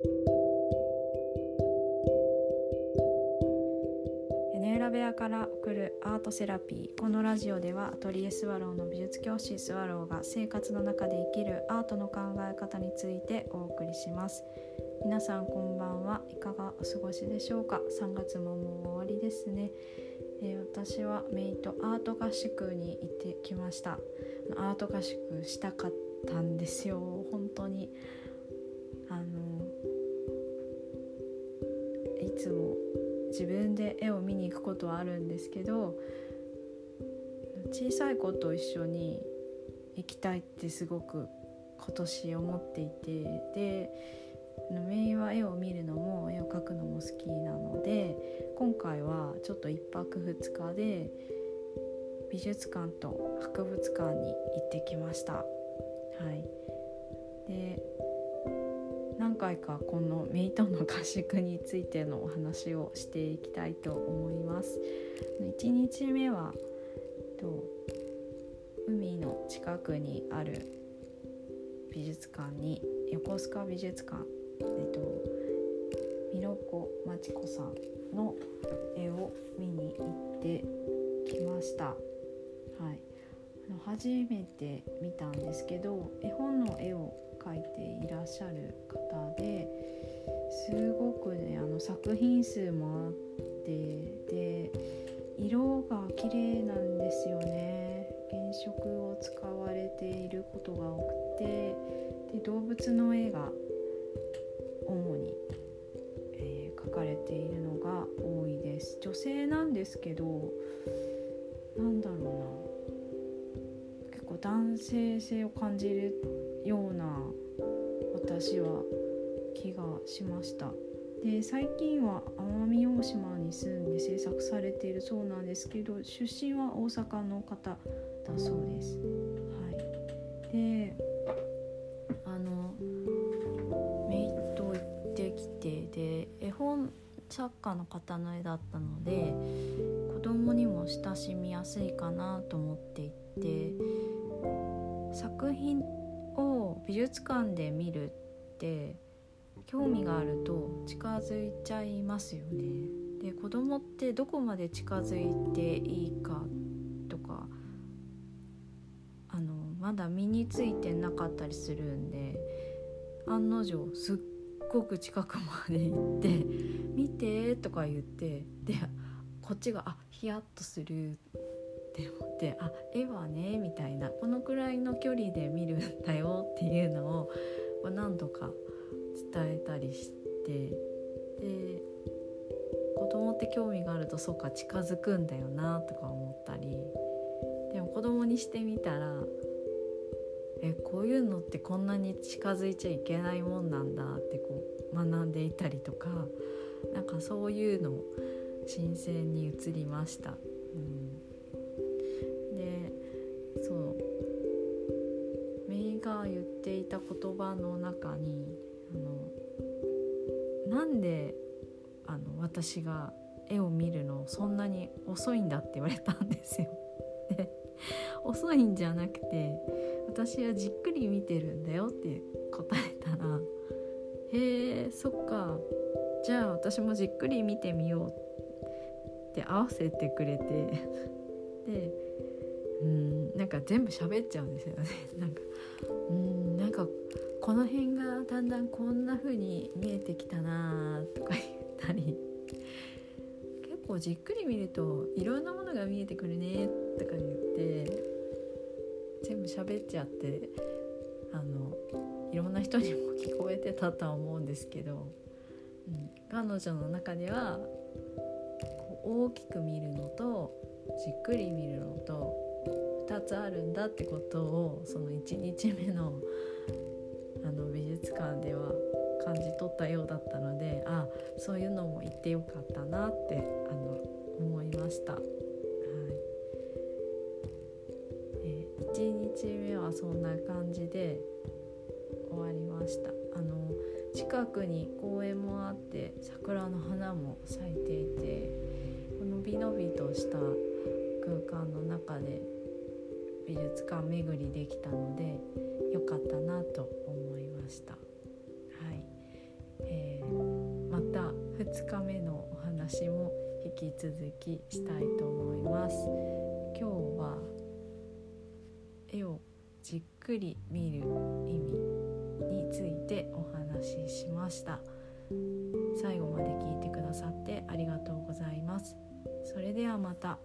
屋根裏部屋から送るアートセラピー。このラジオではアトリエスワローの美術教師スワローが生活の中で生きるアートの考え方についてお送りします。皆さんこんばんは。いかがお過ごしでしょうか？3月ももう終わりですね、えー、私はメイとアート合宿に行ってきました。アート合宿したかったんですよ。本当に。あのつも自分で絵を見に行くことはあるんですけど小さい子と一緒に行きたいってすごく今年思っていてでメインは絵を見るのも絵を描くのも好きなので今回はちょっと1泊2日で美術館と博物館に行ってきました。はい、で回かこのメイトの合宿についてのお話をしていきたいと思います。1日目はと海の近くにある美術館に横須賀美術館えっとミロコマチコさんの絵を見に行ってきました。はい、初めて見たんですけど絵本の絵を描いていらっしゃる方ですごくねあの作品数もあってで色が綺麗なんですよね。原色を使われていることが多くてで動物の絵が主に、えー、描かれているのが多いです。女性なんですけど性性を感じるような私は気がしましたで最近は奄美大島に住んで制作されているそうなんですけど出身は大阪の方だそうです。はい、であのメイト行ってきてで絵本作家の方の絵だったので子供にも親しみやすいかなと思っていて作品を美術館で見るって興味があると近づいちゃいますよね。で子供ってどこまで近づいていいかとかあのまだ身についてなかったりするんで案の定すっごく近くまで行って「見て」とか言ってでこっちが「あヒヤッとする」って思って「あ絵はね」みたいなこのくらいの距離で見るんだよっていうのを何度か伝えたりしてで子供って興味があるとそうか近づくんだよなとか思ったりでも子供にしてみたらえこういうのってこんなに近づいちゃいけないもんなんだってこう学んでいたりとかなんかそういうの新鮮に映りました。そう。メイが言っていた言葉の中にあのなんであの私が絵を見るのそんなに遅いんだって言われたんですよ。で遅いんじゃなくて私はじっくり見てるんだよって答えたら「へえそっか。じゃあ私もじっくり見てみよう」って合わせてくれて。でうんなんか全部喋っちゃうんですよね。なんかうんなんかこの辺がだんだんこんな風に見えてきたなとか言ったり結構じっくり見るといろんなものが見えてくるねとか言って全部喋っちゃってあのいろんな人にも聞こえてたとは思うんですけど、うん、彼女の中ではこう大きく見るのとじっくり見るのと2つあるんだってことをその1日目のあの美術館では感じ取ったようだったのであそういうのも言ってよかったなってあの思いました。はい。え1日目はそんな感じで終わりましたあの近くに公園もあって桜の花も咲いていてこのびのびとした空間の中で美術館巡りできたので良かったなと思いました。はいえー、また2日目のお話も引き続きしたいと思います今日は絵をじっくり見る意味についてお話ししました最後まで聞いてくださってありがとうございますそれではまた。